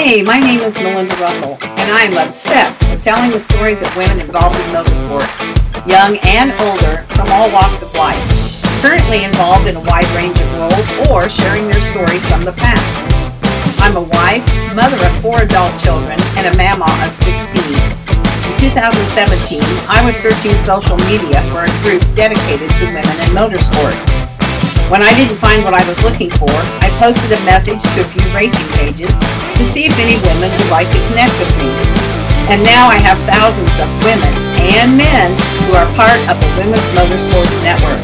Hey, my name is Melinda Russell, and I am obsessed with telling the stories of women involved in motorsport, young and older, from all walks of life, currently involved in a wide range of roles or sharing their stories from the past. I'm a wife, mother of four adult children, and a mama of 16. In 2017, I was searching social media for a group dedicated to women in motorsports. When I didn't find what I was looking for, I posted a message to a few racing pages to see if any women would like to connect with me. And now I have thousands of women and men who are part of the Women's Motorsports Network.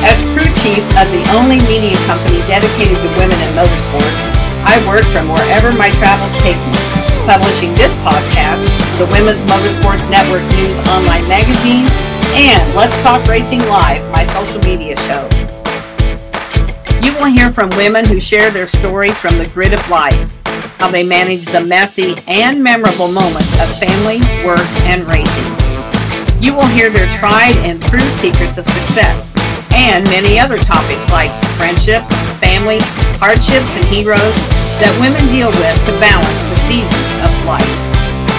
As crew chief of the only media company dedicated to women in motorsports, I work from wherever my travels take me, publishing this podcast, the Women's Motorsports Network News Online Magazine, and Let's Talk Racing Live, my social media show. You will hear from women who share their stories from the grid of life, how they manage the messy and memorable moments of family, work, and racing. You will hear their tried and true secrets of success and many other topics like friendships, family, hardships, and heroes that women deal with to balance the seasons of life.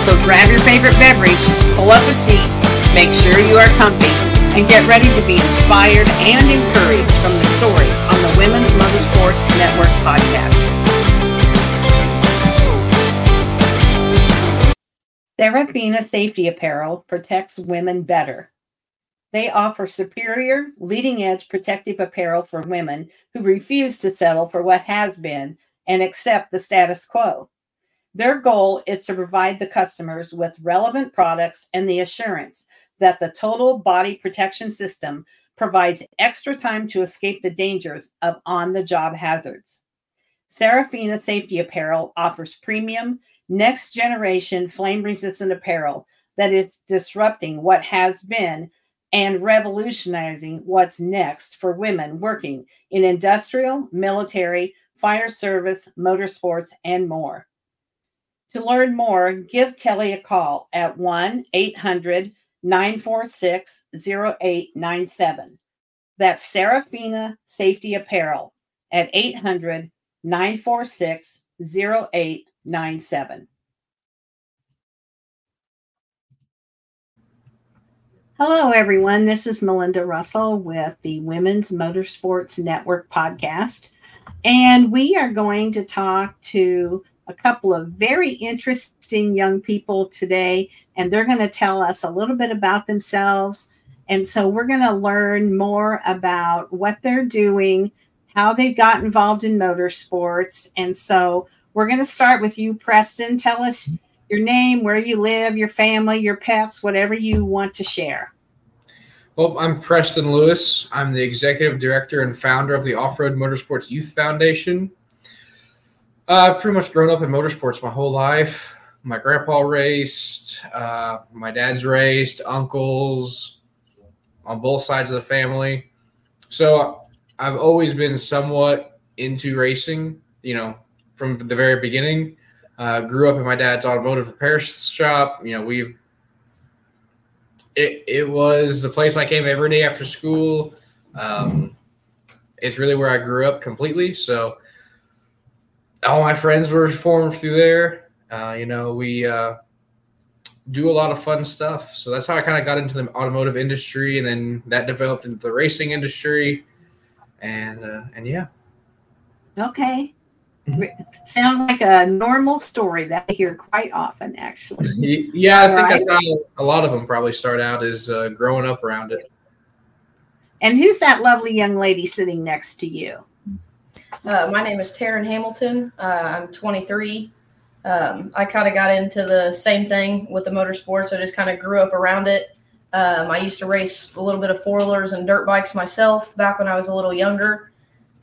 So grab your favorite beverage, pull up a seat, Make sure you are comfy and get ready to be inspired and encouraged from the stories on the Women's Motorsports Network podcast. Serafina Safety Apparel protects women better. They offer superior, leading edge protective apparel for women who refuse to settle for what has been and accept the status quo. Their goal is to provide the customers with relevant products and the assurance that the total body protection system provides extra time to escape the dangers of on the job hazards. Serafina Safety Apparel offers premium, next generation flame resistant apparel that is disrupting what has been and revolutionizing what's next for women working in industrial, military, fire service, motorsports, and more. To learn more, give Kelly a call at 1 800 946 0897. That's Serafina Safety Apparel at 800 946 0897. Hello, everyone. This is Melinda Russell with the Women's Motorsports Network podcast. And we are going to talk to a couple of very interesting young people today, and they're going to tell us a little bit about themselves. And so we're going to learn more about what they're doing, how they got involved in motorsports. And so we're going to start with you, Preston. Tell us your name, where you live, your family, your pets, whatever you want to share. Well, I'm Preston Lewis. I'm the executive director and founder of the Off Road Motorsports Youth Foundation. Uh, I've pretty much grown up in motorsports my whole life. My grandpa raced, uh, my dad's raced, uncles on both sides of the family. So I've always been somewhat into racing, you know, from the very beginning. Uh, grew up in my dad's automotive repair shop. You know, we've it, it was the place I came every day after school. Um, it's really where I grew up completely. So all my friends were formed through there. Uh, you know, we uh, do a lot of fun stuff. So that's how I kind of got into the automotive industry, and then that developed into the racing industry, and uh, and yeah. Okay. Mm-hmm. Sounds like a normal story that I hear quite often, actually. Yeah, I think right. that's how a lot of them probably start out is uh, growing up around it. And who's that lovely young lady sitting next to you? Uh, my name is Taryn Hamilton. Uh, I'm 23. Um, I kind of got into the same thing with the motorsports. I just kind of grew up around it. Um, I used to race a little bit of four wheelers and dirt bikes myself back when I was a little younger.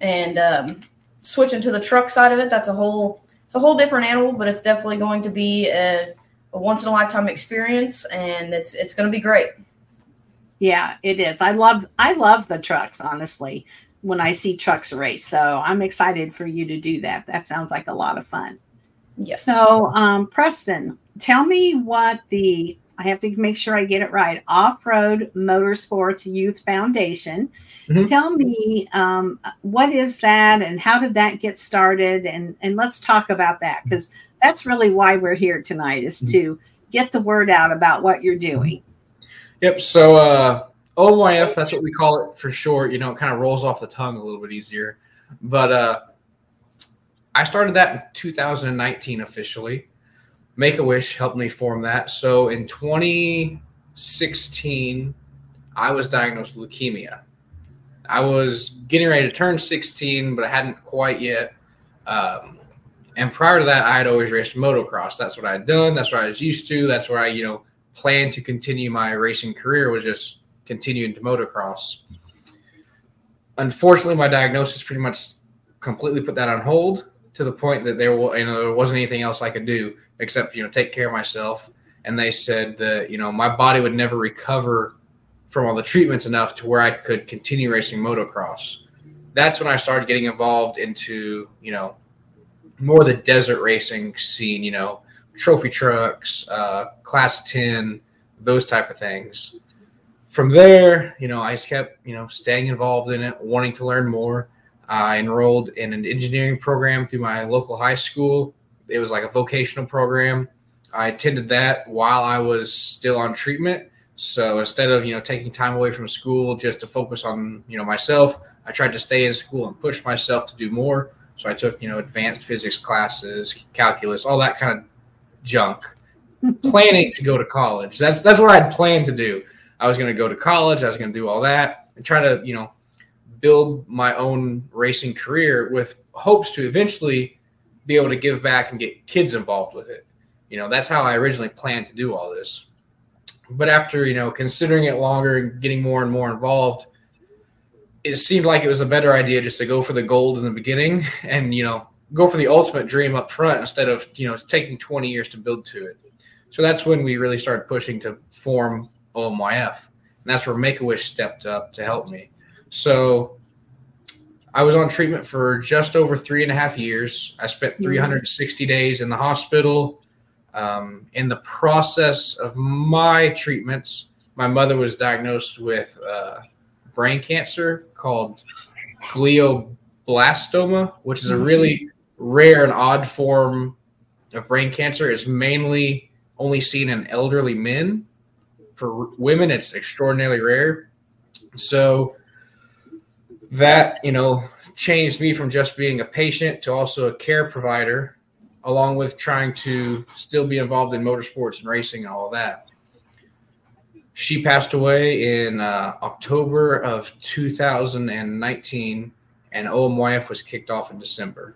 And um, switching to the truck side of it, that's a whole it's a whole different animal, but it's definitely going to be a, a once in a lifetime experience, and it's it's going to be great. Yeah, it is. I love I love the trucks, honestly when I see trucks race. So I'm excited for you to do that. That sounds like a lot of fun. Yeah. So, um, Preston, tell me what the I have to make sure I get it right. Off Road Motorsports Youth Foundation. Mm-hmm. Tell me um, what is that and how did that get started? And, and let's talk about that because that's really why we're here tonight is mm-hmm. to get the word out about what you're doing. Yep. So, uh, OMYF, that's what we call it for short. You know, it kind of rolls off the tongue a little bit easier. But uh, I started that in 2019 officially. Make a Wish helped me form that. So in 2016, I was diagnosed with leukemia. I was getting ready to turn 16, but I hadn't quite yet. Um, and prior to that, I had always raced motocross. That's what I had done. That's what I was used to. That's where I, you know, planned to continue my racing career was just continuing to motocross. Unfortunately, my diagnosis pretty much completely put that on hold to the point that there, you know, there wasn't anything else I could do except you know take care of myself. And they said that you know my body would never recover from all the treatments enough to where I could continue racing motocross. That's when I started getting involved into you know more the desert racing scene. You know, trophy trucks, uh, class ten, those type of things. From there, you know, I just kept you know staying involved in it, wanting to learn more. I enrolled in an engineering program through my local high school it was like a vocational program. I attended that while I was still on treatment. So instead of you know taking time away from school just to focus on you know myself, I tried to stay in school and push myself to do more. So I took you know advanced physics classes, calculus, all that kind of junk, planning to go to college. That's that's what I'd planned to do. I was going to go to college. I was going to do all that and try to you know build my own racing career with hopes to eventually be able to give back and get kids involved with it. You know, that's how I originally planned to do all this. But after, you know, considering it longer and getting more and more involved, it seemed like it was a better idea just to go for the gold in the beginning and, you know, go for the ultimate dream up front instead of, you know, taking 20 years to build to it. So that's when we really started pushing to form OMYF. And that's where Make a Wish stepped up to help me. So I was on treatment for just over three and a half years. I spent mm-hmm. 360 days in the hospital. Um, in the process of my treatments, my mother was diagnosed with uh, brain cancer called glioblastoma, which is a really rare and odd form of brain cancer. It's mainly only seen in elderly men. For women, it's extraordinarily rare. So that you know changed me from just being a patient to also a care provider along with trying to still be involved in motorsports and racing and all that. She passed away in uh, october of 2019 and omyf was kicked off in december.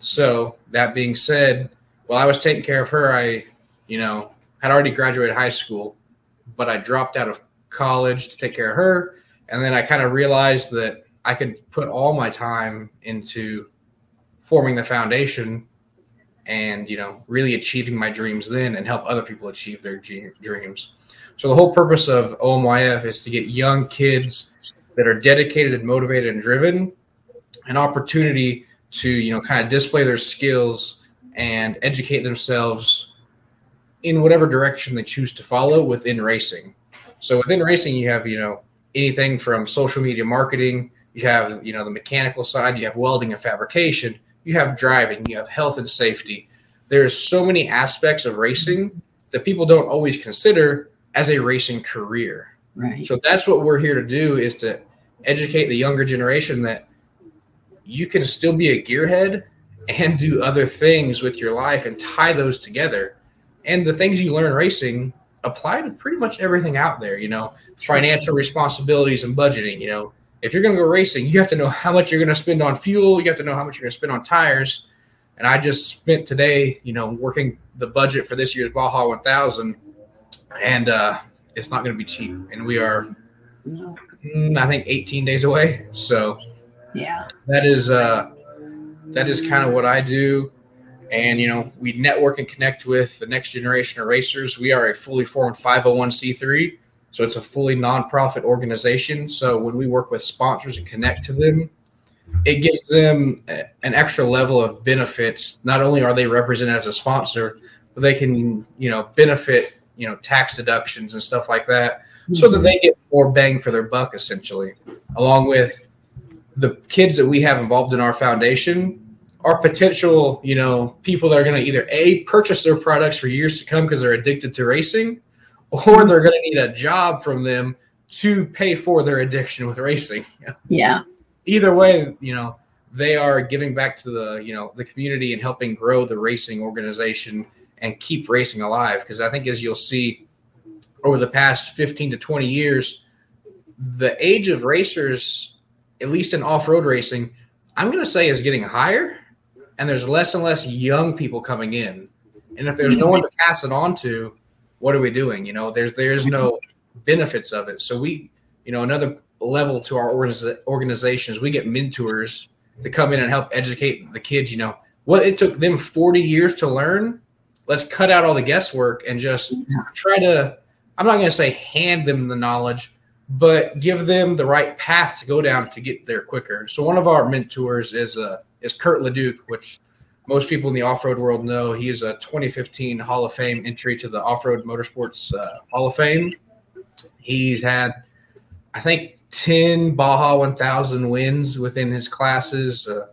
So that being said while i was taking care of her i you know had already graduated high school but i dropped out of college to take care of her and then I kind of realized that I could put all my time into forming the foundation and you know really achieving my dreams then and help other people achieve their dreams. So the whole purpose of OMYF is to get young kids that are dedicated and motivated and driven an opportunity to you know kind of display their skills and educate themselves in whatever direction they choose to follow within racing. So within racing you have you know anything from social media marketing, you have you know the mechanical side, you have welding and fabrication, you have driving, you have health and safety. There's so many aspects of racing that people don't always consider as a racing career. Right. So that's what we're here to do is to educate the younger generation that you can still be a gearhead and do other things with your life and tie those together. And the things you learn racing apply to pretty much everything out there, you know, financial responsibilities and budgeting. You know, if you're going to go racing, you have to know how much you're going to spend on fuel, you have to know how much you're going to spend on tires. And I just spent today, you know, working the budget for this year's Baja 1000, and uh, it's not going to be cheap. And we are, mm, I think, 18 days away. So, yeah, that is uh, that is kind of what I do and you know we network and connect with the next generation of racers. We are a fully formed 501c3 so it's a fully nonprofit organization. So when we work with sponsors and connect to them it gives them an extra level of benefits. Not only are they represented as a sponsor but they can you know benefit you know tax deductions and stuff like that, so that they get more bang for their buck, essentially. Along with the kids that we have involved in our foundation are potential, you know, people that are going to either a purchase their products for years to come because they're addicted to racing, or they're going to need a job from them to pay for their addiction with racing. Yeah. Either way, you know, they are giving back to the, you know, the community and helping grow the racing organization and keep racing alive. Because I think as you'll see over the past 15 to 20 years, the age of racers, at least in off-road racing, I'm going to say is getting higher and there's less and less young people coming in. And if there's no one to pass it on to, what are we doing? You know, there's there's no benefits of it. So we, you know, another level to our organiz- organizations, we get mentors to come in and help educate the kids. You know, what it took them 40 years to learn. Let's cut out all the guesswork and just try to. I'm not going to say hand them the knowledge, but give them the right path to go down to get there quicker. So one of our mentors is uh, is Curt LeDuc, which most people in the off-road world know. He is a 2015 Hall of Fame entry to the Off-Road Motorsports uh, Hall of Fame. He's had, I think, 10 Baja 1000 wins within his classes. Uh,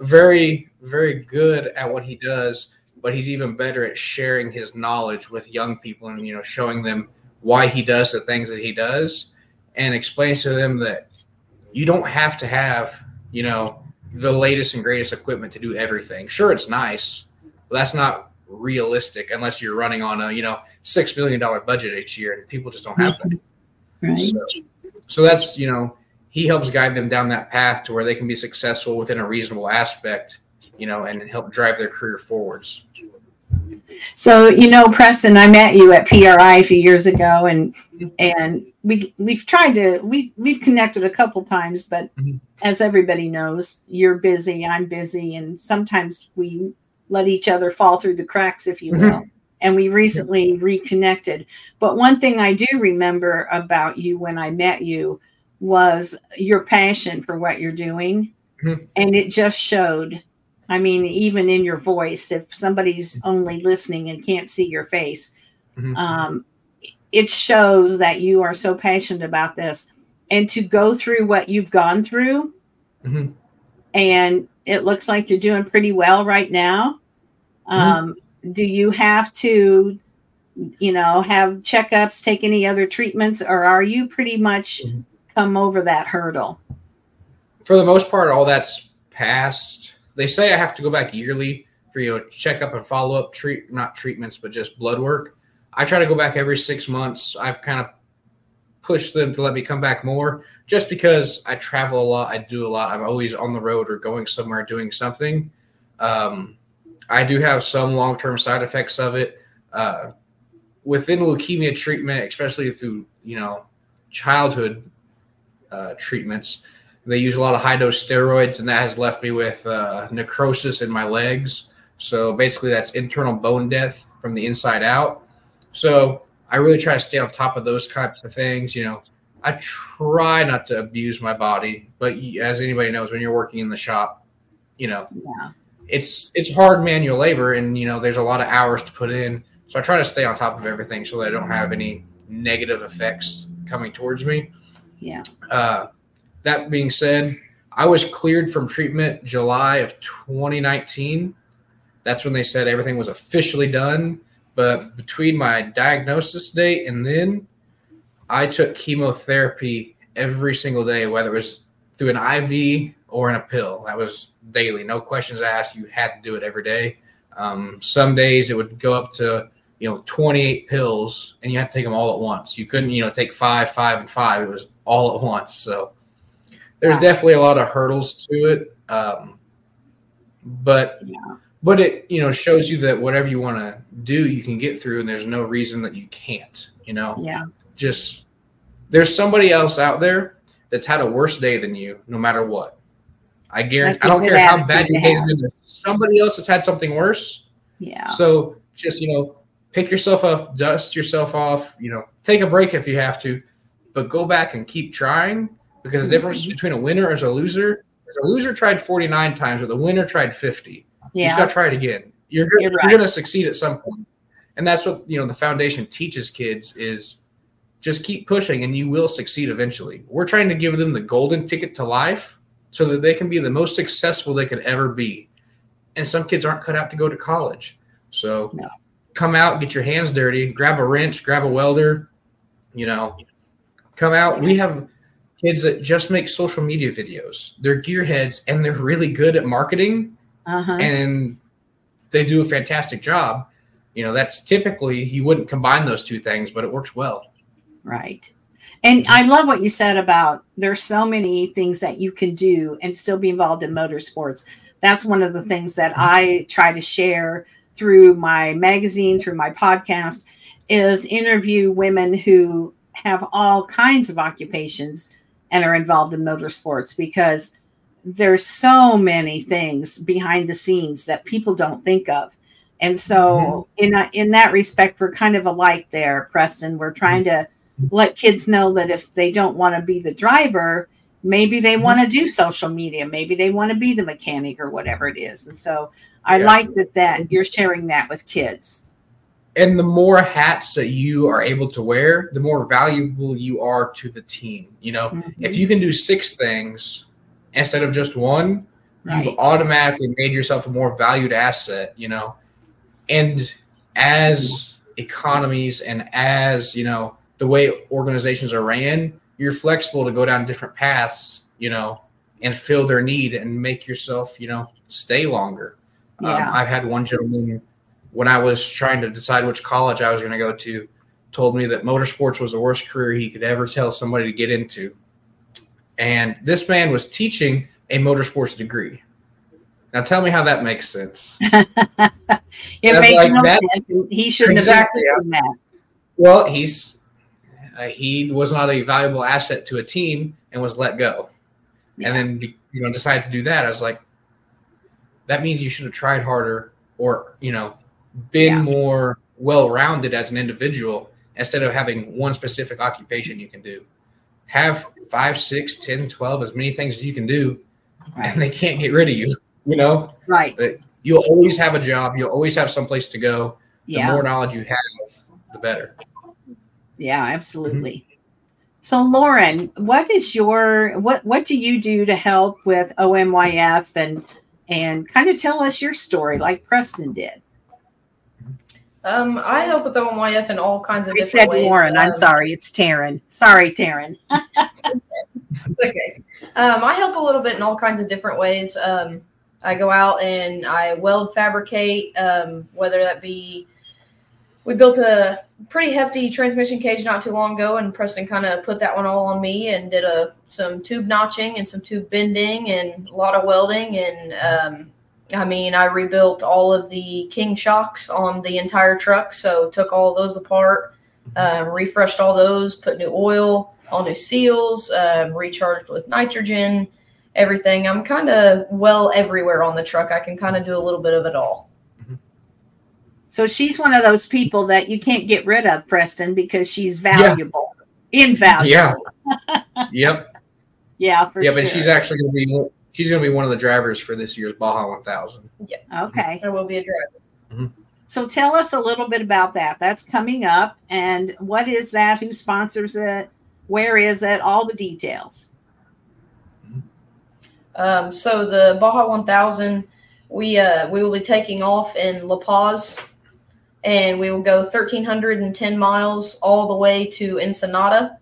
very, very good at what he does, but he's even better at sharing his knowledge with young people and you know showing them why he does the things that he does and explains to them that you don't have to have you know the latest and greatest equipment to do everything. Sure, it's nice, but that's not realistic unless you're running on a you know six million dollar budget each year, and people just don't have that. Right. So, so that's you know he helps guide them down that path to where they can be successful within a reasonable aspect, you know, and help drive their career forwards. So you know, Preston, I met you at PRI a few years ago, and and we we've tried to we we've connected a couple times, but Mhm. as everybody knows, you're busy, I'm busy, and sometimes we let each other fall through the cracks, if you will. And we recently reconnected. But one thing I do remember about you when I met you was your passion for what you're doing, Mhm. and it just showed. I mean, even in your voice, if somebody's only listening and can't see your face, Mhm. um, it shows that you are so passionate about this. And to go through what you've gone through, Mhm. and it looks like you're doing pretty well right now. Um, Do you have to, you know, have checkups, take any other treatments, or are you pretty much Mhm. come over that hurdle? For the most part, all that's passed. They say I have to go back yearly for you know checkup and follow up treat not treatments but just blood work. I try to go back every six months. I've kind of pushed them to let me come back more just because I travel a lot. I do a lot. I'm always on the road or going somewhere doing something. Um, I do have some long term side effects of it. Uh, within leukemia treatment, especially through you know childhood uh, treatments, they use a lot of high dose steroids, and that has left me with uh, necrosis in my legs. So basically, that's internal bone death from the inside out. So I really try to stay on top of those types of things. You know, I try not to abuse my body, but as anybody knows, when you're working in the shop, you know, Yeah. it's it's hard manual labor, and you know, there's a lot of hours to put in. So I try to stay on top of everything so that I don't have any negative effects coming towards me. Yeah. Uh, that being said, I was cleared from treatment July of 2019. That's when they said everything was officially done. But between my diagnosis date and then, I took chemotherapy every single day, whether it was through an IV or in a pill. That was daily, no questions asked. You had to do it every day. Um, some days it would go up to you know 28 pills, and you had to take them all at once. You couldn't you know take five, five, and five. It was all at once. So there's Wow. definitely a lot of hurdles to it. Um, but Yeah. But it you know shows you that whatever you want to do, you can get through, and there's no reason that you can't. You know, Yeah. just there's somebody else out there that's had a worse day than you, no matter what. I guarantee. i don't care how bad your day's have. been. There's somebody else that's had something worse. Yeah. So just you know, pick yourself up, dust yourself off. You know, take a break if you have to, but go back and keep trying because the difference Mm-hmm. between a winner and a loser is a loser tried 49 times, but the winner tried 50. You just got to try it again. You're, You're you're right. going to succeed at some point. And that's what you know the foundation teaches kids is just keep pushing and you will succeed eventually. We're trying to give them the golden ticket to life so that they can be the most successful they could ever be. And some kids aren't cut out to go to college. So No. come out, get your hands dirty, grab a wrench, grab a welder, you know, come out. We have kids that just make social media videos. They're gearheads and they're really good at marketing Uh-huh. and they do a fantastic job. You know, that's typically you wouldn't combine those two things, but it works well. Right. And I love what you said about there's so many things that you can do and still be involved in motorsports. That's one of the things that I try to share through my magazine, through my podcast, is interview women who have all kinds of occupations and are involved in motorsports because there's so many things behind the scenes that people don't think of. And so mm-hmm. in a, in that respect, we're kind of alike there, Preston. We're trying to mm-hmm. let kids know that if they don't want to be the driver, maybe they mm-hmm. want to do social media, maybe they want to be the mechanic or whatever it is. And so I Yeah. like that that you're sharing that with kids. And the more hats that you are able to wear, the more valuable you are to the team. You know, if you can do six things instead of just one, Right. you've automatically made yourself a more valued asset, you know. And as economies and as, you know, the way organizations are ran, you're flexible to go down different paths, you know, and fill their need and make yourself, you know, stay longer. Um, Yeah. I've had one gentleman when I was trying to decide which college I was going to go to, told me that motorsports was the worst career he could ever tell somebody to get into. And this man was teaching a motorsports degree. Now tell me how that makes sense. It That's makes like no that- sense. He shouldn't Exactly. have been that. Well, he's uh, he was not a valuable asset to a team and was let go. Yeah. And then you know decided to do that. I was like, that means you should have tried harder or you know been Yeah. more well rounded as an individual instead of having one specific occupation you can do. Have five, six, ten, twelve, as many things as you can do, and they can't get rid of you. You know, Right. You'll always have a job. You'll always have someplace to go. Yeah. The more knowledge you have, the better. Yeah, absolutely. Mm-hmm. So Lauren, what is your what what do you do to help with OMYF and and kind of tell us your story like Preston did? Um, I help with OMYF in all kinds of I different said ways. Lauren, I'm Um, sorry, it's Taryn. Sorry, Taryn. okay. Um, I help a little bit in all kinds of different ways. Um, I go out and I weld fabricate, um, whether that be we built a pretty hefty transmission cage not too long ago, and Preston kind of put that one all on me and did a some tube notching and some tube bending and a lot of welding. And um, I mean, I rebuilt all of the King shocks on the entire truck, so took all those apart, uh, refreshed all those, put new oil, all new seals, um, recharged with nitrogen, everything. I'm kind of well everywhere on the truck. I can kind of do a little bit of it all. So she's one of those people that you can't get rid of, Preston, because she's valuable. Invaluable. Yeah. yep. Yeah, for yeah, sure. but she's actually going to be she's going to be one of the drivers for this year's Baja 1000. Yeah. okay. I will be a driver. So tell us a little bit about that. That's coming up. And what is that? Who sponsors it? Where is it? All the details. Um, so the Baja 1000, we uh, we will be taking off in La Paz, and we will go 1,310 miles all the way to Ensenada,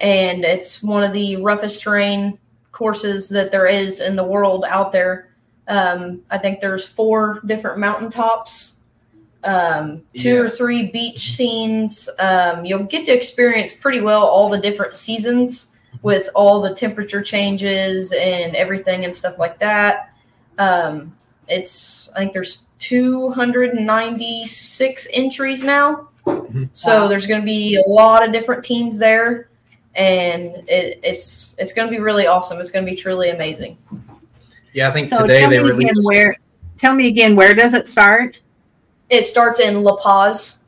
and it's one of the roughest terrain courses that there is in the world out there. Um, I think there's four different mountaintops, um, two Yeah. or three beach scenes. Um, you'll get to experience pretty well all the different seasons with all the temperature changes and everything and stuff like that. Um, it's I think there's 296 entries now, Mhm. so there's going to be a lot of different teams there, and it, it's it's going to be really awesome. It's going to be truly amazing. Yeah, I think So today tell they me again where tell me again where does it start? It starts in La Paz.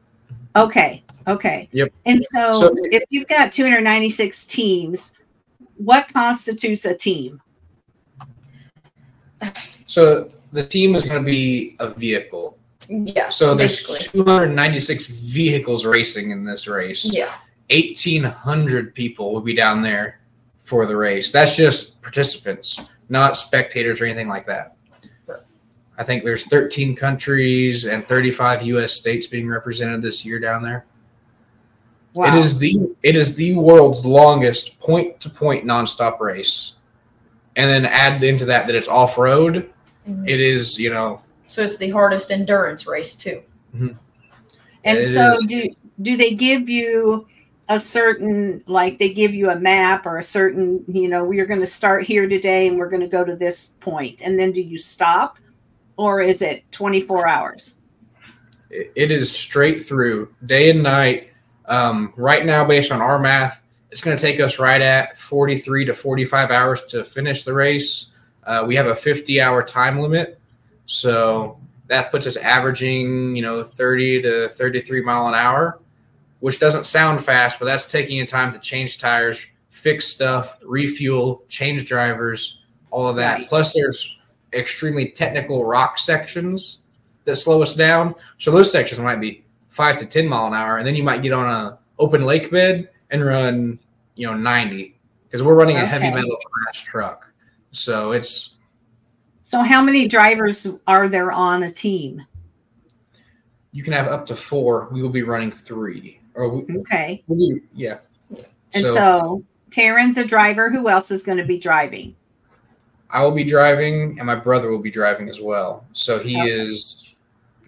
Okay. Okay. Yep. And so, So- if you've got 296 teams, what constitutes a team? So the team is going to be a vehicle. Yeah. So there's basically. 296 vehicles racing in this race. Yeah. 1,800 people will be down there for the race. That's just participants, not spectators or anything like that. I think there's 13 countries and 35 U.S. states being represented this year down there. Wow. It is the it is the world's longest point to point nonstop race, and then add into that that it's off road. Mhm. It is you know So it's the hardest endurance race too. And It so is- do do they give you a certain like they give you a map or a certain, you know, we're going to start here today and we're going to go to this point and then do you stop or is it 24 hours? it, is straight through day and night. Um, right now, based on our math, it's going to take us right at 43 to 45 hours to finish the race. Uh, we have a 50 hour time limit. So that puts us averaging, you know, 30 to 33 mile an hour, which doesn't sound fast, but that's taking you time to change tires, fix stuff, refuel, change drivers, all of that. Right. Plus, there's extremely technical rock sections that slow us down. So those sections might be five to 10 mile an hour. And then you might get on a open lake bed and run, you know, 90 because we're running a heavy metal class truck. So it's, So how many drivers are there on a team? you can have up to four. We will be running three. Or we, Okay. we'll be, yeah. And So, so Taryn's a driver. Who else is going to be driving? I will be driving and my brother will be driving as well. So he Okay. is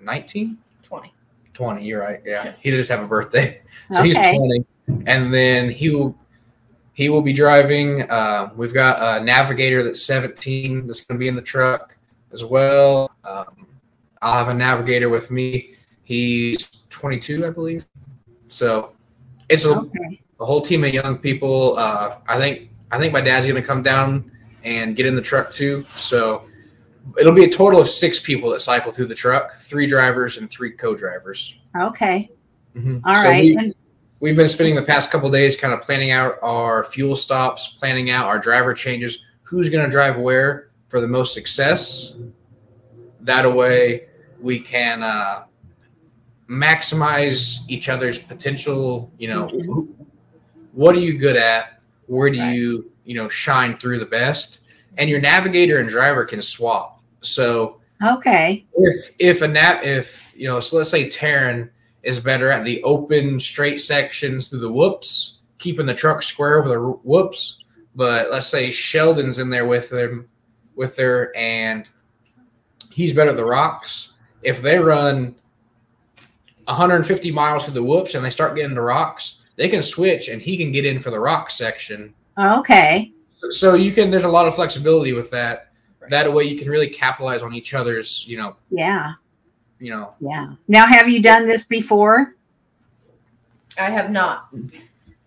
19, Twenty. 20. You're right. Yeah. He just have a birthday. So he's 20. And then he will he will be driving. Uh, we've got a navigator that's 17 that's going to be in the truck as well. Um, I'll have a navigator with me. He's 22, I believe. So it's a, Okay. a whole team of young people. Uh, I think I think my dad's going to come down and get in the truck too. So it'll be a total of six people that cycle through the truck: three drivers and three co-drivers. Okay. Mhm. All So right. We, we've been spending the past couple days kind of planning out our fuel stops, planning out our driver changes, who's going to drive where for the most success. That way, we can uh, maximize each other's potential. You know, what are you good at? Where do Right. you you know shine through the best? And your navigator and driver can swap. So okay. if if a nap if you know so let's say Taryn is better at the open straight sections through the whoops, keeping the truck square over the whoops. But let's say Sheldon's in there with them, with her, and he's better at the rocks. If they run 150 miles through the whoops and they start getting the rocks, they can switch and he can get in for the rock section. Okay. So you can. There's a lot of flexibility with that. That way you can really capitalize on each other's. You know. Yeah. You know. Yeah. Now, have you done this before? I have not.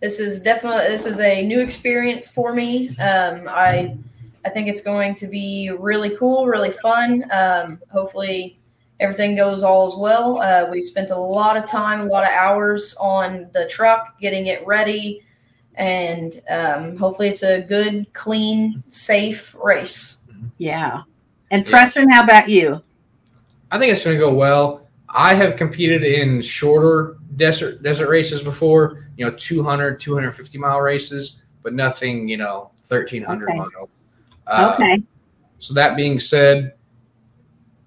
This is definitely this is a new experience for me. Um, I I think it's going to be really cool, really fun. Um, hopefully, everything goes all as well. Uh, we've spent a lot of time, a lot of hours on the truck, getting it ready, and um, hopefully, it's a good, clean, safe race. Yeah. And Yeah. Preston, how about you? I think it's going to go well. I have competed in shorter desert desert races before, you know, 200, 250 mile races, but nothing, you know, 1300 Okay. mile. Uh, okay. So that being said,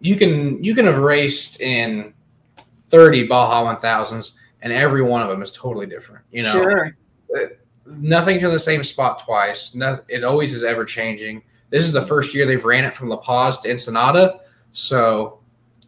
you can you can have raced in 30 Baja 1000s and every one of them is totally different. You know, sure. nothing's in the same spot twice. No, it always is ever changing. This is the first year they've ran it from La Paz to Ensenada, so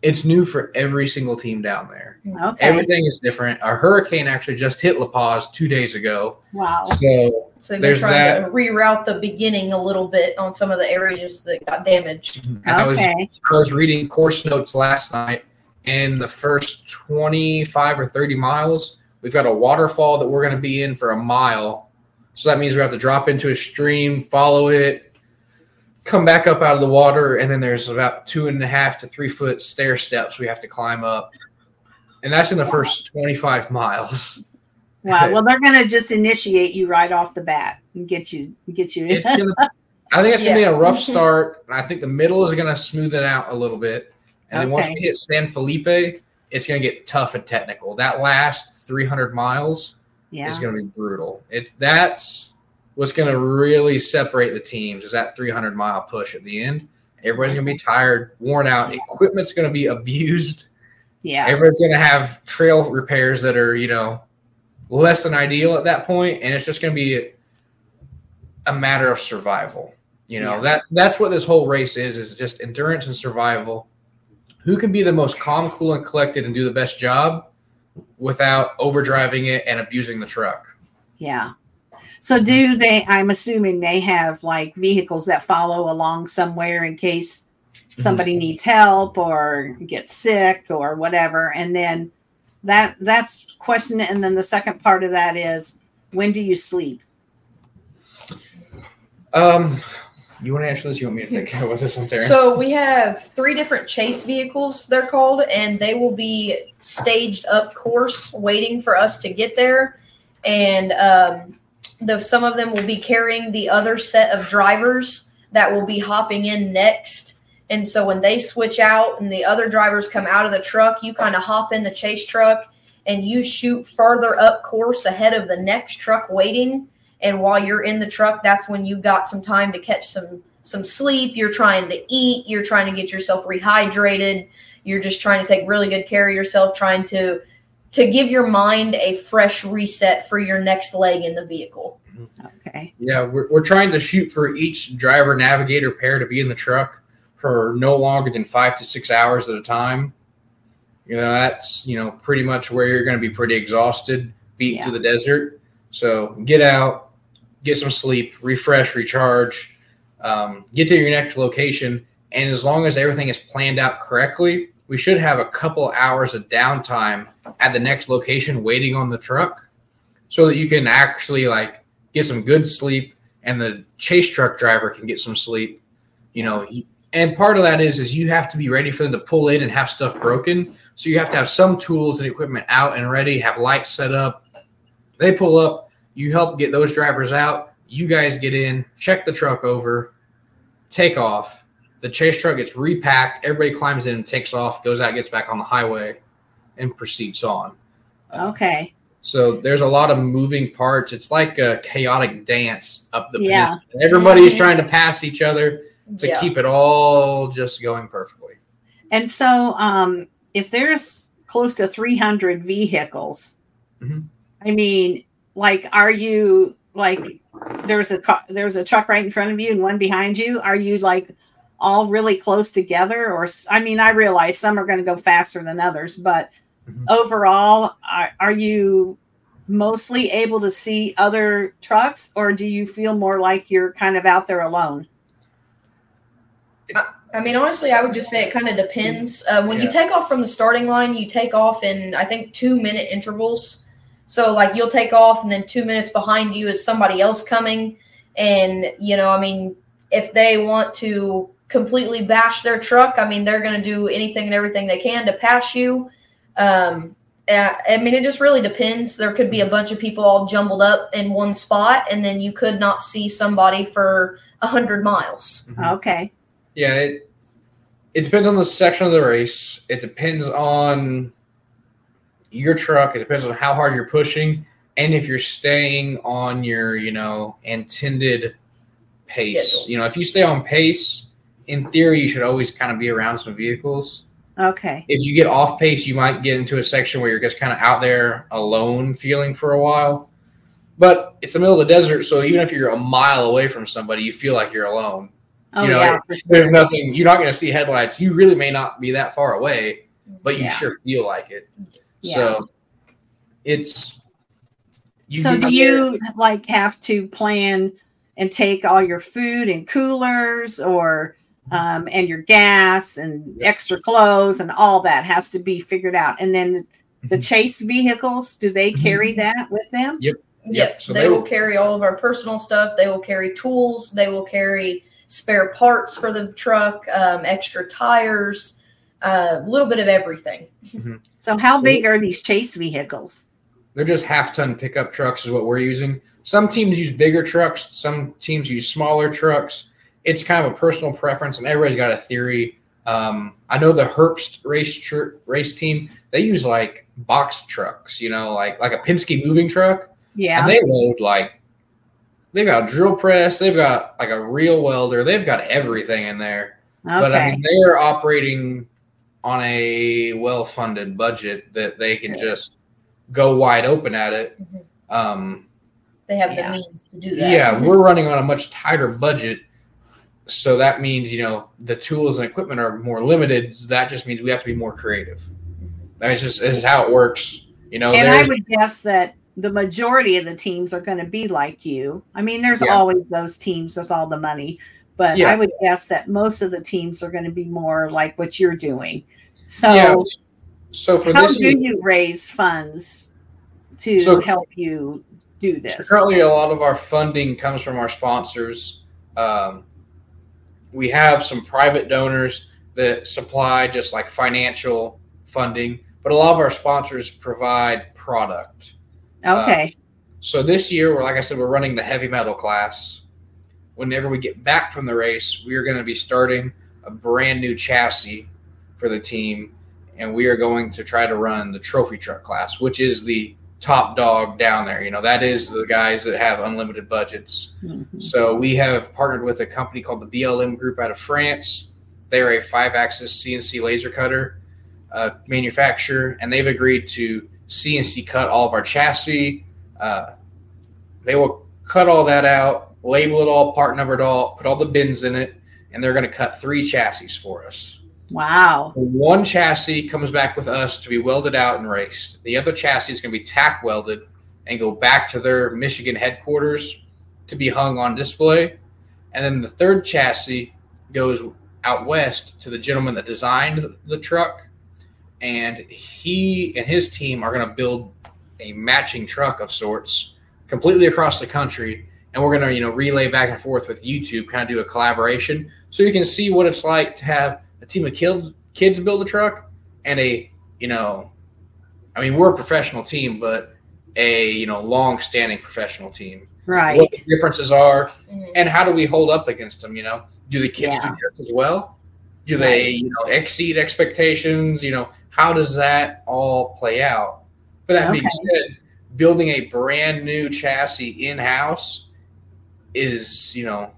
it's new for every single team down there. Okay. Everything is different. A hurricane actually just hit La Paz two days ago, wow. so So they're been There's trying to reroute the beginning a little bit on some of the areas that got damaged. and I was Okay. I was reading course notes last night. In the first 25 or 30 miles, we've got a waterfall that we're going to be in for a mile. So that means we have to drop into a stream, follow it, come back up out of the water, and then there's about two and a half to three foot stair steps we have to climb up. And that's in the first 25 miles. Wow. Well, they're going to just initiate you right off the bat and get you get you. It's gonna, I think it's going to be a rough start. I think the middle is going to smooth it out a little bit. And then once we hit San Felipe, it's going to get tough and technical. That last 300 miles Yeah. is going to be brutal. It that's what's going to really separate the teams is that 300 mile push at the end. Everybody's going to be tired, worn out. Equipment's going to be abused. Yeah. Everybody's going to have trail repairs that are you know less than ideal at that point, and it's just going to be a matter of survival. You know Yeah. that that's what this whole race is is just endurance and survival. Who can be the most calm, cool, and collected and do the best job without overdriving it and abusing the truck? Yeah. So do they I'm assuming they have like vehicles that follow along somewhere in case mm-hmm. somebody needs help or gets sick or whatever and then that that's question and then the second part of that is when do you sleep? Um, you want to answer this? You want me to think about this one, Taryn? So we have three different chase vehicles, they're called, and they will be staged up course waiting for us to get there. And um, though some of them will be carrying the other set of drivers that will be hopping in next. And so when they switch out and the other drivers come out of the truck, you kind of hop in the chase truck and you shoot further up course ahead of the next truck waiting. And while you're in the truck, that's when you got some time to catch some some sleep. You're trying to eat. You're trying to get yourself rehydrated. You're just trying to take really good care of yourself, trying to to give your mind a fresh reset for your next leg in the vehicle. Mm-hmm. Okay. Yeah, we're, we're trying to shoot for each driver navigator pair to be in the truck for no longer than five to six hours at a time. You know, that's, you know, pretty much where you're going to be pretty exhausted, beat Yeah. to the desert. So get out, get some sleep, refresh, recharge, um, get to your next location. And as long as everything is planned out correctly, we should have a couple hours of downtime at the next location waiting on the truck so that you can actually like get some good sleep and the chase truck driver can get some sleep you know and part of that is is you have to be ready for them to pull in and have stuff broken so you have to have some tools and equipment out and ready have lights set up they pull up you help get those drivers out you guys get in check the truck over take off the chase truck gets repacked everybody climbs in and takes off goes out gets back on the highway and proceeds on Okay. so there's a lot of moving parts. It's like a chaotic dance up the Yeah. peninsula. Everybody's trying to pass each other to Yeah. keep it all just going perfectly. And so um if there's close to 300 vehicles, Mhm. I mean, like are you like there's a ca- there's a truck right in front of you and one behind you, are you like all really close together or I mean, I realize some are going to go faster than others, but Mhm. overall are, are you mostly able to see other trucks or do you feel more like you're kind of out there alone? I mean, honestly, I would just say it kind of depends. Uh, when you take off from the starting line, you take off in I think two minute intervals. So like you'll take off, and then two minutes behind you is somebody else coming, and you know, I mean, if they want to completely bash their truck, I mean, they're going to do anything and everything they can to pass you. Um, uh, I mean, it just really depends. There could be a bunch of people all jumbled up in one spot, and then you could not see somebody for a hundred miles. Okay. Yeah, it it depends on the section of the race. It depends on your truck. It depends on how hard you're pushing, and if you're staying on your you know intended pace. Schedule. You know, if you stay on pace, in theory, you should always kind of be around some vehicles. Okay. if you get off pace, you might get into a section where you're just kind of out there alone feeling for a while. But it's the middle of the desert, so even if you're a mile away from somebody, you feel like you're alone. Oh you know, yeah. for There's sure. nothing, you're not going to see headlights. You really may not be that far away, but you Yeah. sure feel like it. Yeah. So it's. so get do there- you like have to plan and take all your food and coolers or um, and your gas and extra clothes and all that has to be figured out and then the Mhm. chase vehicles do they Mhm. carry that with them Yep. Yep. So they, they will will- carry all of our personal stuff. They will carry tools. They will carry spare parts for the truck, um, extra tires, uh, a little bit of everything. so how big are these chase vehicles They're just half ton pickup trucks, is what we're using. Some teams use bigger trucks, some teams use smaller trucks. It's kind of a personal preference, and everybody's got a theory Um, I know the Herbst race tr- race team. They use like box trucks, you know, like like a Penske moving truck, Yeah. and they load like they've got a drill press, they've got like a real welder, they've got everything in there. Okay. But I mean, they're operating on a well-funded budget that they can Sure. just go wide open at it. Mhm. Um, They have Yeah. the means to do that. yeah, we're running on a much tighter budget, so that means you know the tools and equipment are more limited. That just means we have to be more creative. That's just is how it works. You know, and I would guess that the majority of the teams are going to be like you. I mean, there's Yeah. always those teams with all the money, but Yeah. I would guess that most of the teams are going to be more like what you're doing. So, yeah. So for how this, do you raise funds to So- help you do So this? currently, a lot of our funding comes from our sponsors. Um, we have some private donors that supply just like financial funding, but a lot of our sponsors provide product. Okay. So this year, we're like I said, we're running the heavy metal class. Whenever we get back from the race, we are going to be starting a brand new chassis for the team, and we are going to try to run the trophy truck class, which is the top dog down there. You know, that is the guys that have unlimited budgets. Mhm. So we have partnered with a company called the BLM Group out of France. They're a five-axis CNC laser cutter uh, manufacturer, and they've agreed to CNC cut all of our chassis. Uh, they will cut all that out, label it all, part number numbered all, put all the bins in it, and they're going to cut three chassis for us. Wow. One chassis comes back with us to be welded out and raced. The other chassis is going to be tack welded and go back to their Michigan headquarters to be hung on display. And then the third chassis goes out west to the gentleman that designed the truck. And he and his team are going to build a matching truck of sorts completely across the country. And we're going to, you know, relay back and forth with YouTube, kind of do a collaboration so you can see what it's like to have a team of kids kids build a truck and a you know i mean we're a professional team but a you know long standing professional team Right. what the differences are Mhm. and how do we hold up against them you know do the kids Yeah. do just as well do they you know exceed expectations you know how does that all play out? But that being said building a brand new chassis in house is you know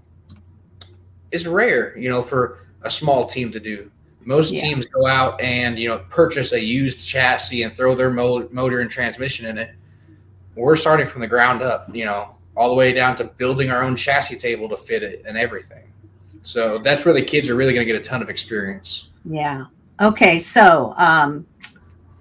is rare you know for a small team to do. Most Yeah. teams go out and you know purchase a used chassis and throw their motor and transmission in it. We're starting from the ground up you know all the way down to building our own chassis table to fit it and everything. So that's where the kids are really going to get a ton of experience. Yeah. Okay. So, um,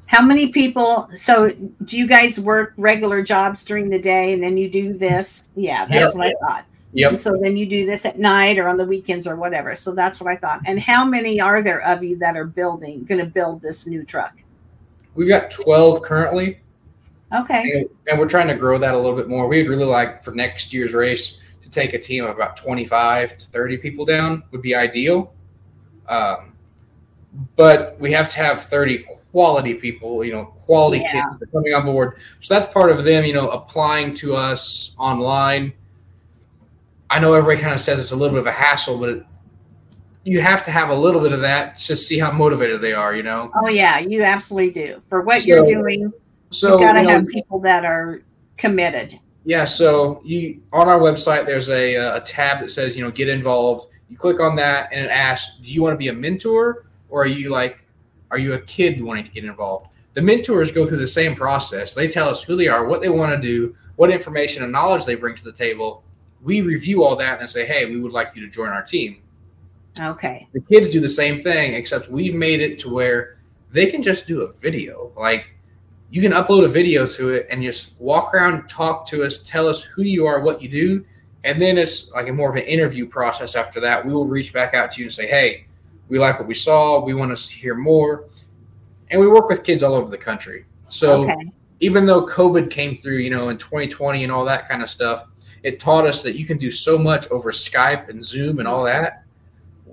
how many people? So, do you guys work regular jobs during the day and then you do this? Yeah, that's Yep. what I thought. yep And so then you do this at night or on the weekends or whatever. So that's what I thought. And how many are there of you that are building, going to build this new truck? we've got 12 currently Okay. and, and we're trying to grow that a little bit more we'd really like for next year's race to take a team of about 25 to 30 people down would be ideal um, but we have to have 30 quality people you know quality Yeah. kids coming on board so that's part of them you know applying to us online i know everybody kind of says it's a little bit of a hassle but it, you have to have a little bit of that to see how motivated they are you know Oh, yeah, you absolutely do. For what you're doing, so you've got to you know, have people that are committed. Yeah, so you on our website there's a, uh, a tab that says you know get involved. You click on that and it asks, do you want to be a mentor or are you like, are you a kid wanting to get involved? The mentors go through the same process. They tell us who they are, what they want to do, what information and knowledge they bring to the table. We review all that and say, hey, we would like you to join our team. Okay. The kids do the same thing, except we've made it to where they can just do a video. Like you can upload a video to it and just walk around, talk to us, tell us who you are, what you do, and then it's like a more of an interview process after that. We will reach back out to you and say, Hey, we like what we saw, we want to hear more. And we work with kids all over the country. So okay. even though COVID came through, you know, in 2020 and all that kind of stuff, it taught us that you can do so much over Skype and Zoom and all that.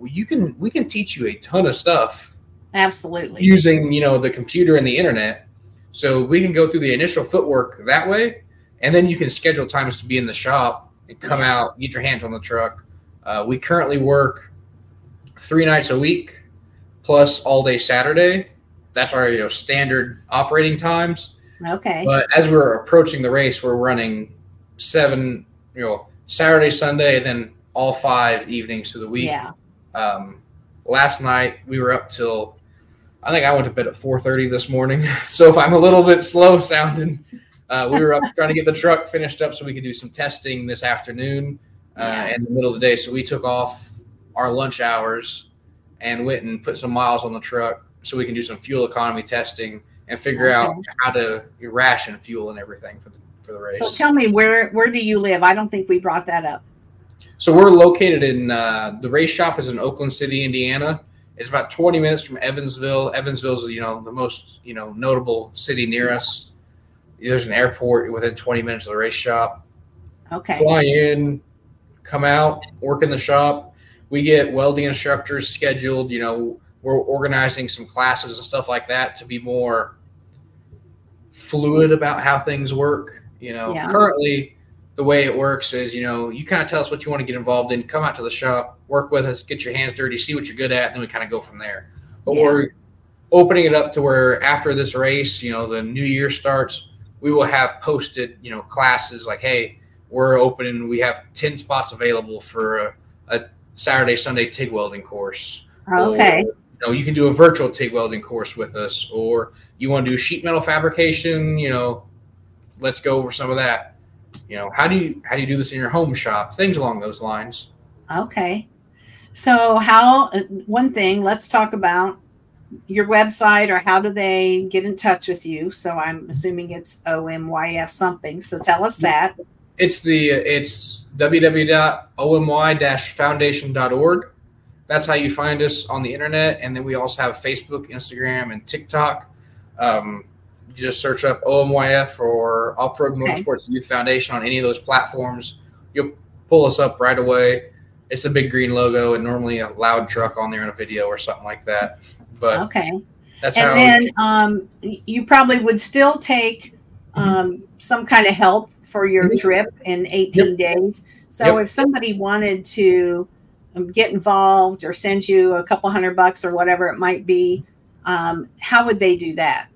You can we can teach you a ton of stuff Absolutely. using, you know, the computer and the internet. So we can go through the initial footwork that way, and then you can schedule times to be in the shop and come out, get your hands on the truck. Uh, we currently work three nights a week. plus all day Saturday. That's our you know standard operating times. Okay. But as we're approaching the race, we're running seven, you know, Saturday, Sunday, and then all five evenings through the week. yeah. Um, last night we were up till I think I went to bed at four thirty this morning. So if I'm a little bit slow sounding, uh, we were up trying to get the truck finished up so we could do some testing this afternoon uh, Yeah. in the middle of the day. So we took off our lunch hours and went and put some miles on the truck so we can do some fuel economy testing and figure out how to ration fuel and everything for the for the race. So tell me where where do you live? I don't think we brought that up. So we're located in uh, the race shop is in Oakland City, Indiana. It's about 20 minutes from Evansville. Evansville's you know the most you know notable city near us. There's an airport within 20 minutes of the race shop. Okay. Fly in, come out, work in the shop. We get welding instructors scheduled. You know, we're organizing some classes and stuff like that to be more fluid about how things work. You know, Yeah. currently the way it works is, you know, you kind of tell us what you want to get involved in, come out to the shop, work with us, get your hands dirty, see what you're good at, and then we kind of go from there. But Yeah. we're opening it up to where after this race, you know, the new year starts, we will have posted, you know, classes like, hey, we're opening, we have 10 spots available for a, a Saturday, Sunday TIG welding course. Okay. Or, you know, you can do a virtual TIG welding course with us, or you want to do sheet metal fabrication, you know, let's go over some of that. You know, how do you how do you do this in your home shop? Things along those lines. Okay. So how uh, one thing, let's talk about your website or how do they get in touch with you? So I'm assuming it's OMYF something. So tell us that. It's the it's www.omy-foundation.org. That's how you find us on the internet, and then we also have Facebook, Instagram, and TikTok. Um, you just search up OMYF or Off Road Okay. Motorsports Youth Foundation on any of those platforms. You'll pull us up right away. It's a big green logo and normally a loud truck on there in a video or something like that. But Okay. that's how And then um, you probably would still take um, some kind of help for your Mhm. trip in 18 days. So Yep. if somebody wanted to um, get involved or send you a couple hundred bucks or whatever it might be, um, how would they do that?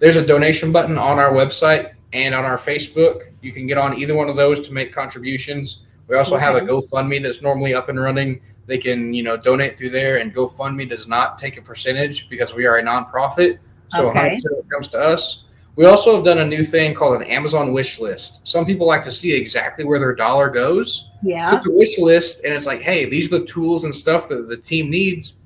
There's a donation button on our website and on our Facebook. You can get on either one of those to make contributions. We also have a GoFundMe that's normally up and running. They can, you know, donate through there, and GoFundMe does not take a percentage because we are a nonprofit. So Okay. 100% it comes to us. We also have done a new thing called an Amazon wish list. Some people like to see exactly where their dollar goes. So Yeah. it's a wish list, and it's like, hey, these are the tools and stuff that the team needs.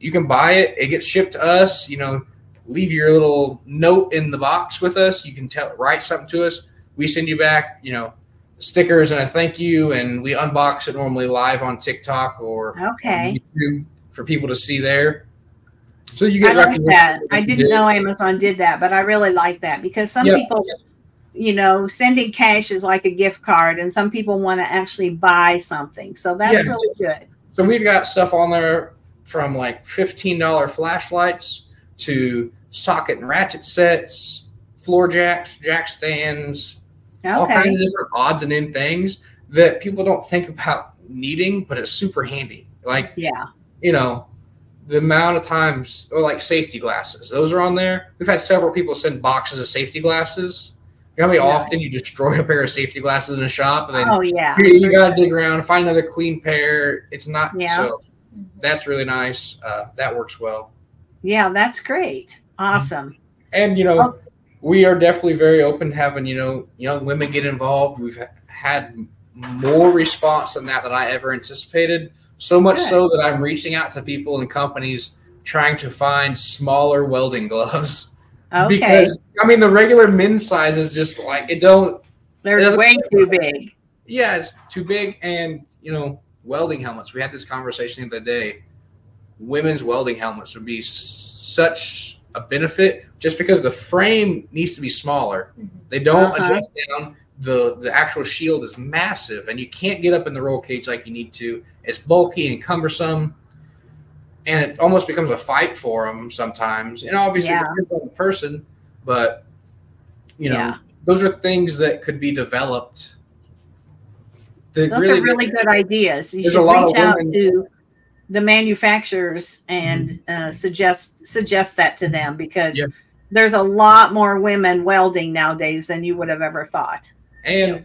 You can buy it. It gets shipped to us. You know, leave your little note in the box with us. You can tell, write something to us. We send you back, you know, stickers and a thank you, and we unbox it normally live on TikTok or Okay. YouTube for people to see there. So you I get like that. I didn't did. know Amazon did that, but I really like that because some Yeah. people, you know, sending cash is like a gift card, and some people want to actually buy something. So that's really good. So we've got stuff on there from like fifteen dollar flashlights to socket and ratchet sets, floor jacks, jack stands, all kinds of different odds and end things that people don't think about needing, but it's super handy. Like Yeah. you know, the amount of times, or like safety glasses, those are on there. We've had several people send boxes of safety glasses. You know how many Yeah. often you destroy a pair of safety glasses in a shop and then Oh yeah. here you gotta dig around, find another clean pair. It's not Yeah. so. That's really nice. Uh, that works well. Yeah, that's great. Awesome. And you know, Oh. we are definitely very open to having you know young women get involved. We've had more response than that than I ever anticipated. So much Good. so that I'm reaching out to people and companies trying to find smaller welding gloves. Okay. Because I mean, the regular men's size is just like it don't. They're doesn't- way too big. Yeah, it's too big, and you know, welding helmets. We had this conversation the other day. Women's welding helmets would be s- such a benefit just because the frame needs to be smaller. They don't Uh-huh. adjust down. The the actual shield is massive, and you can't get up in the roll cage like you need to. It's bulky and cumbersome, and it almost becomes a fight for them sometimes. And obviously, Yeah. depends on the person, but you know, Yeah. those are things that could be developed. that Those are really good ideas. You should reach out women- to the manufacturers and uh, suggest suggest that to them because Yeah. there's a lot more women welding nowadays than you would have ever thought. And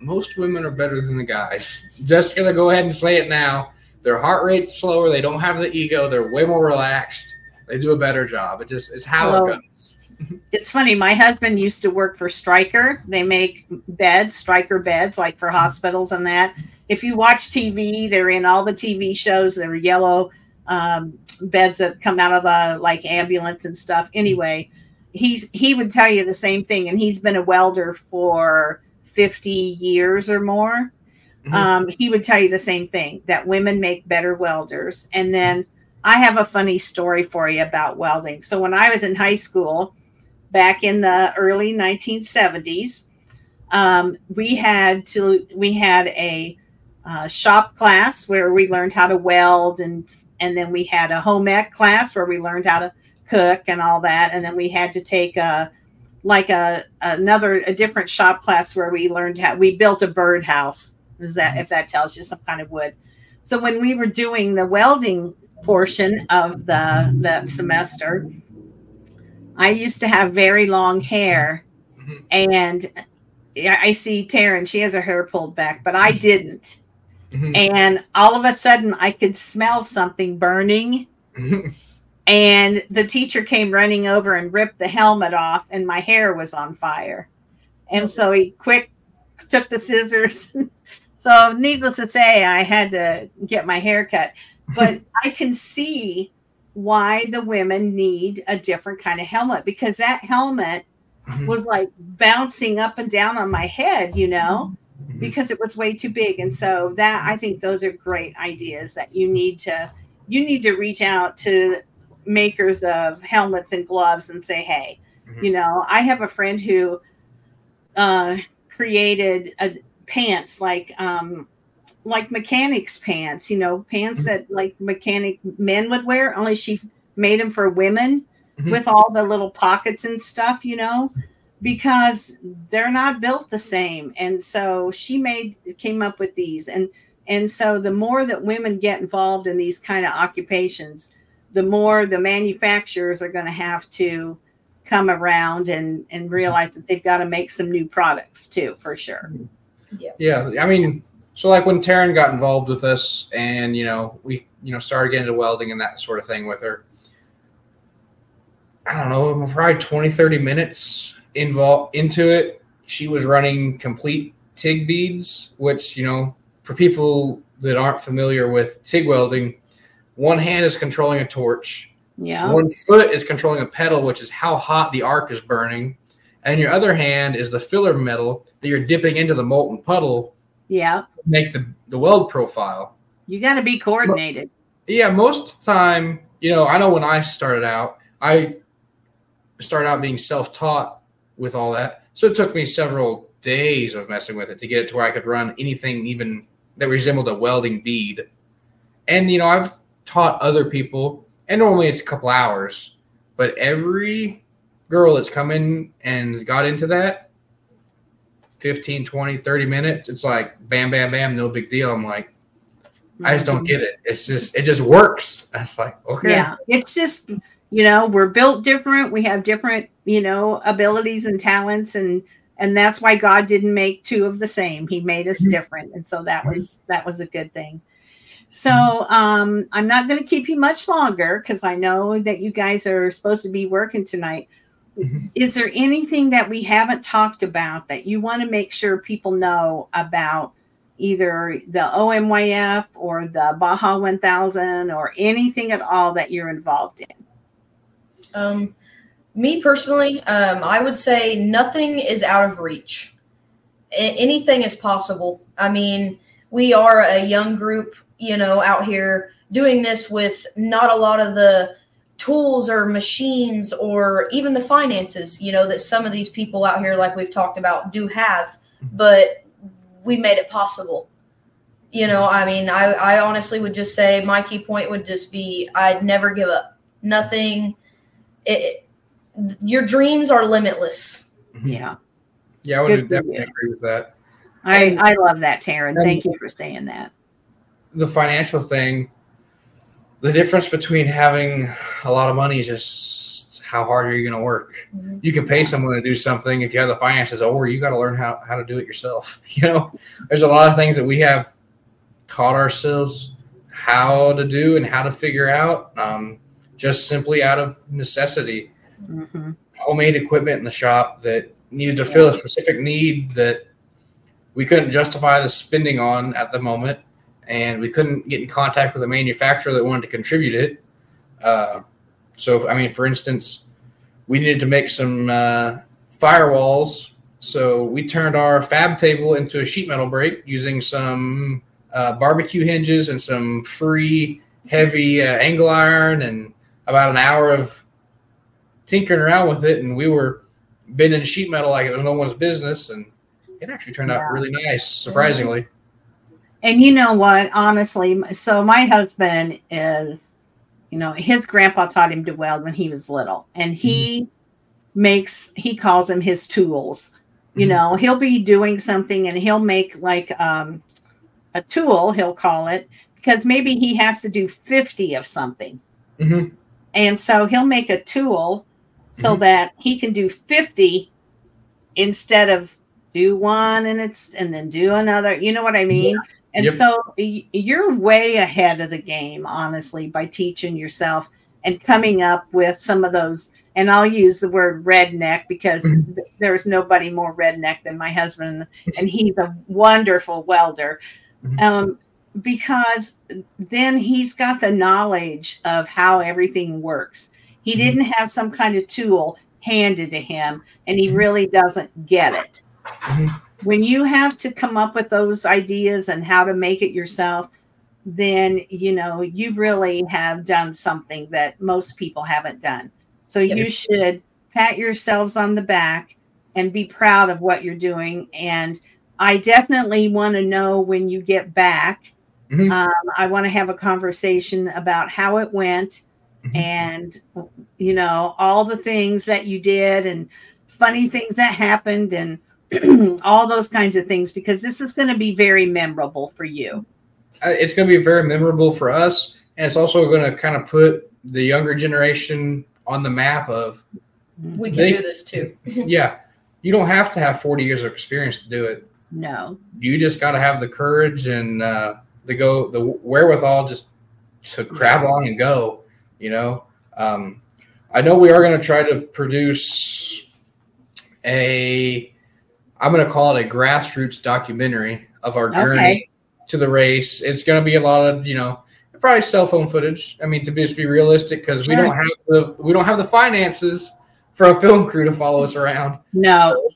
most women are better than the guys. Just gonna go ahead and say it now. Their heart rate's slower. They don't have the ego. They're way more relaxed. They do a better job. It just it's how So- it goes. It's funny. My husband used to work for Stryker. They make beds, Stryker beds, like for hospitals and that. If you watch TV, they're in all the TV shows. They're yellow um, beds that come out of the like ambulance and stuff. Anyway, he's he would tell you the same thing, and he's been a welder for fifty years or more. Mhm. Um, he would tell you the same thing that women make better welders. And then I have a funny story for you about welding. So when I was in high school, back in the early 1970s, um, we had to we had a uh, shop class where we learned how to weld, and and then we had a home ec class where we learned how to cook and all that, and then we had to take a like a another a different shop class where we learned how we built a birdhouse. Is that if that tells you some kind of wood? So when we were doing the welding portion of the that semester, I used to have very long hair, Mhm. and I see Taryn. She has her hair pulled back, but I didn't. Mhm. And all of a sudden, I could smell something burning. And the teacher came running over and ripped the helmet off, and my hair was on fire. And so he quick took the scissors. so, needless to say, I had to get my hair cut. But I can see why the women need a different kind of helmet because that helmet Mhm. was like bouncing up and down on my head, you know, Mhm. because it was way too big. And so that I think those are great ideas that you need to you need to reach out to makers of helmets and gloves and say, hey, Mhm. you know, I have a friend who uh, created a pants like um, like mechanics pants, you know, pants Mhm. that like mechanic men would wear. Only she made them for women Mhm. with all the little pockets and stuff, you know, because they're not built the same. And so she made came up with these and and so the more that women get involved in these kind of occupations, the more the manufacturers are going to have to come around and and realize that they've got to make some new products too, for sure. Yeah, yeah I mean, so like when Taryn got involved with us, and you know, we you know started getting into welding and that sort of thing with her. I don't know, probably 20, 30 minutes involved into it. She was running complete TIG beads, which you know, for people that aren't familiar with TIG welding, one hand is controlling a torch, Yeah. one foot is controlling a pedal, which is how hot the arc is burning, and your other hand is the filler metal that you're dipping into the molten puddle Yeah. make the, the weld profile. You got to be coordinated. Yeah, most time, you know, I know when I started out, I started out being self taught with all that. So it took me several days of messing with it to get it to where I could run anything even that resembled a welding bead. And, you know, I've taught other people, and normally it's a couple hours, but every girl that's come in and got into that 15, 20, 30 minutes, it's like bam, bam, bam, no big deal. I'm like, I just don't get it. It's just it just works. That's like okay. Yeah, it's just you know we're built different. We have different you know abilities and talents, and and that's why God didn't make two of the same. He made us Mhm. different, and so that was that was a good thing. So um, I'm not going to keep you much longer because I know that you guys are supposed to be working tonight. Mhm. Is there anything that we haven't talked about that you want to make sure people know about either the OMYF or the Baja 1000 or anything at all that you're involved in? Um, me personally, um, I would say nothing is out of reach. A- anything is possible. I mean, we are a young group, you know, out here doing this with not a lot of the tools or machines or even the finances, you know, that some of these people out here, like we've talked about, do have. Mm-hmm. But we made it possible. You know, I mean, I, I honestly would just say my key point would just be I'd never give up. Nothing. It, your dreams are limitless. Mm-hmm. Yeah. Yeah, I would Good definitely agree with that. I, I love that, Taryn. Thank you for saying that. The financial thing, the difference between having a lot of money is just how hard are you going to work. Mhm. You can pay someone to do something if you have the finances, or you got to learn how, how to do it yourself. You know, there's a lot of things that we have taught ourselves how to do and how to figure out um, just simply out of necessity. Mhm. Homemade equipment in the shop that needed to fill a specific need that we couldn't justify the spending on at the moment, and we couldn't get in contact with a manufacturer that wanted to contribute it. Uh, so, I mean, for instance, we needed to make some uh, firewalls. So we turned our fab table into a sheet metal brake using some uh, barbecue hinges and some free heavy uh, angle iron and about an hour of tinkering around with it. And we were bending sheet metal like it was no one's business. And it actually turned out really nice, surprisingly. And you know what? Honestly, so my husband is, you know, his grandpa taught him to weld when he was little, and he makes he calls them his tools. You Mhm. know, he'll be doing something and he'll make like um, a tool. He'll call it because maybe he has to do fifty of something, hmm and so he'll make a tool so Mhm. that he can do fifty instead of do one and it's and then do another. You know what I mean? And Yep. so you're way ahead of the game, honestly, by teaching yourself and coming up with some of those. And I'll use the word redneck because Mhm. th- there's nobody more redneck than my husband, and he's a wonderful welder. Mhm. Um, because then he's got the knowledge of how everything works. He Mhm. didn't have some kind of tool handed to him, and he really doesn't get it Mhm. when you have to come up with those ideas and how to make it yourself then you know you really have done something that most people haven't done so you should pat yourselves on the back and be proud of what you're doing and i definitely want to know when you get back Mhm. um, i want to have a conversation about how it went Mhm. and you know all the things that you did and funny things that happened and all those kinds of things because this is going to be very memorable for you Uh, it's going to be very memorable for us, and it's also going to kind of put the younger generation on the map of We can They- do this too. yeah, you don't have to have 40 years of experience to do it. no You just got to have the courage and uh, the go the wherewithal just to grab on and go. You know, um, I know we are going to try to produce a I'm going to call it a grassroots documentary of our journey Okay. to the race. It's going to be a lot of you know probably cell phone footage. I mean, to be, just be realistic, because we don't have the we don't have the finances for a film crew to follow us around. no So-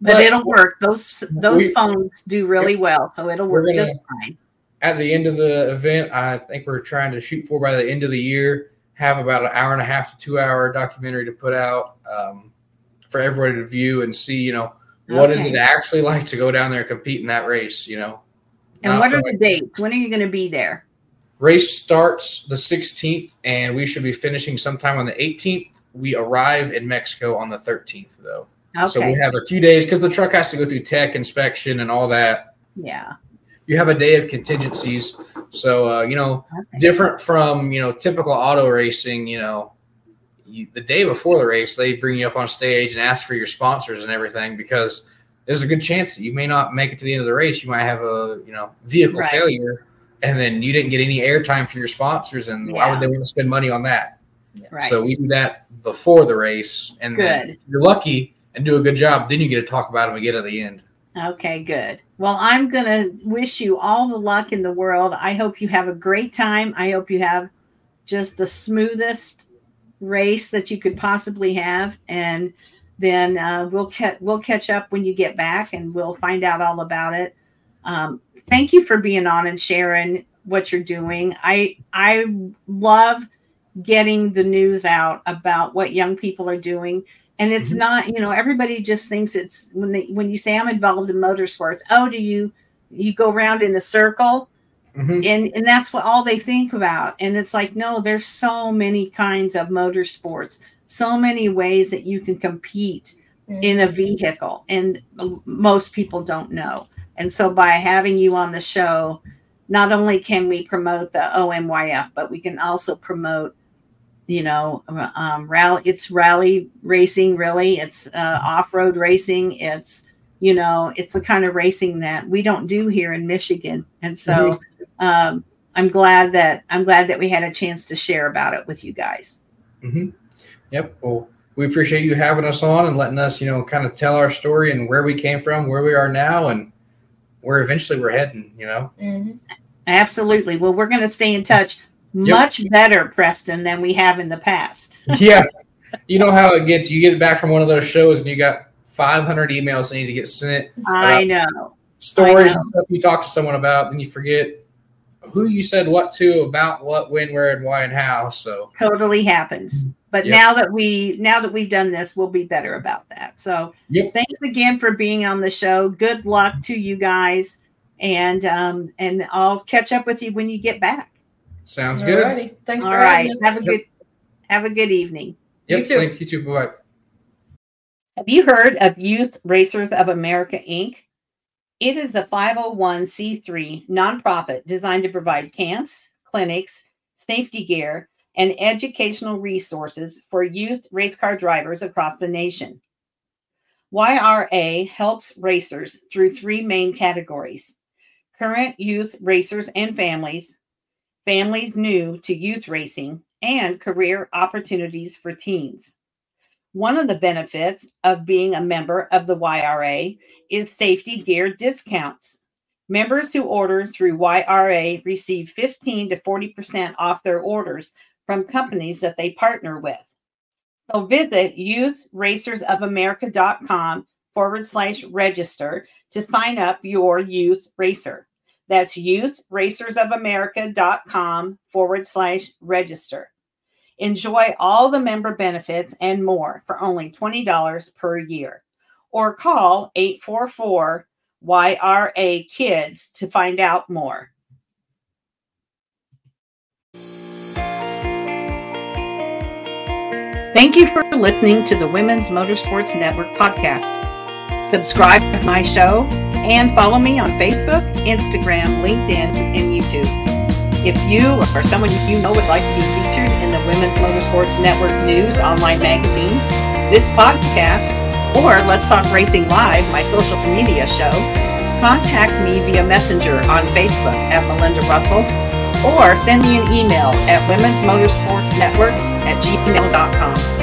but, but- it'll work those those We- phones do really well so it'll work gonna- just fine at the end of the event, I think we're trying to shoot for by the end of the year, have about an hour and a half to two hour documentary to put out um, for everybody to view and see, you know, what is Okay. it actually like to go down there and compete in that race, you know? and what are the dates when are you going to be there race starts the 16th and we should be finishing sometime on the 18th. We arrive in Mexico on the 13th though. Okay. So we have a few days because the truck has to go through tech inspection and all that. yeah You have a day of contingencies. So, uh, you know, okay. different from you know typical auto racing you know you, the day before the race they bring you up on stage and ask for your sponsors and everything because there's a good chance that you may not make it to the end of the race you might have a you know vehicle Right. failure and then you didn't get any airtime from your sponsors and why would they want to spend money on that right so we do that before the race and you're lucky and do a good job then you get to talk about them again at the end Okay, good. Well, I'm going to wish you all the luck in the world. I hope you have a great time. I hope you have just the smoothest race that you could possibly have and then uh, we'll catch we'll catch up when you get back and we'll find out all about it. Um, thank you for being on and sharing what you're doing. I I love getting the news out about what young people are doing and it's Mhm. not you know everybody just thinks it's when they when you say i'm involved in motorsports oh do you you go around in a circle Mhm. and and that's what all they think about and it's like no there's so many kinds of motorsports so many ways that you can compete in a vehicle and most people don't know and so by having you on the show not only can we promote the OMYF, but we can also promote, you know, um, rally. It's rally racing, really. It's uh, off road racing. It's you know, it's the kind of racing that we don't do here in Michigan, and so mm-hmm. Um, I'm glad that I'm glad that we had a chance to share about it with you guys. Mm-hmm. Yep. Well, we appreciate you having us on and letting us, you know, kind of tell our story and where we came from, where we are now, and where eventually we're heading. You know. Mm-hmm. Absolutely. Well, we're going to stay in touch yep. much better, Preston, than we have in the past. yeah. You know how it gets. You get back from one of those shows and you got 500 emails that need to get sent. I know. Stories I know. and stuff you talk to someone about, and you forget who you said what to about what, when, where, and why, and how. So totally happens. But yep. now that we now that we've done this, we'll be better about that. So yep. thanks again for being on the show. Good luck to you guys, and um, and I'll catch up with you when you get back. Sounds good. Alrighty. Thanks. All right. Have a good have a good evening. Yep. You too. Thank you too. Bye. Have you heard of Youth Racers of America Inc? It is a 501c3 nonprofit designed to provide camps, clinics, safety gear, and educational resources for youth race car drivers across the nation. YRA helps racers through three main categories current youth racers and families, families new to youth racing, and career opportunities for teens. One of the benefits of being a member of the YRA is safety gear discounts. Members who order through YRA receive 15 to 40% off their orders from companies that they partner with. So visit youthracersofamerica.com forward slash register to sign up your youth racer. That's youthracersofamerica.com forward slash register. Enjoy all the member benefits and more for only $20 per year. Or call 844 YRA Kids to find out more. Thank you for listening to the Women's Motorsports Network podcast. Subscribe to my show and follow me on Facebook, Instagram, LinkedIn, and YouTube. If you or someone you know would like to be Women's Motorsports Network News online magazine, this podcast, or Let's Talk Racing Live, my social media show, contact me via Messenger on Facebook at Melinda Russell or send me an email at Women's Motorsports Network at gmail.com.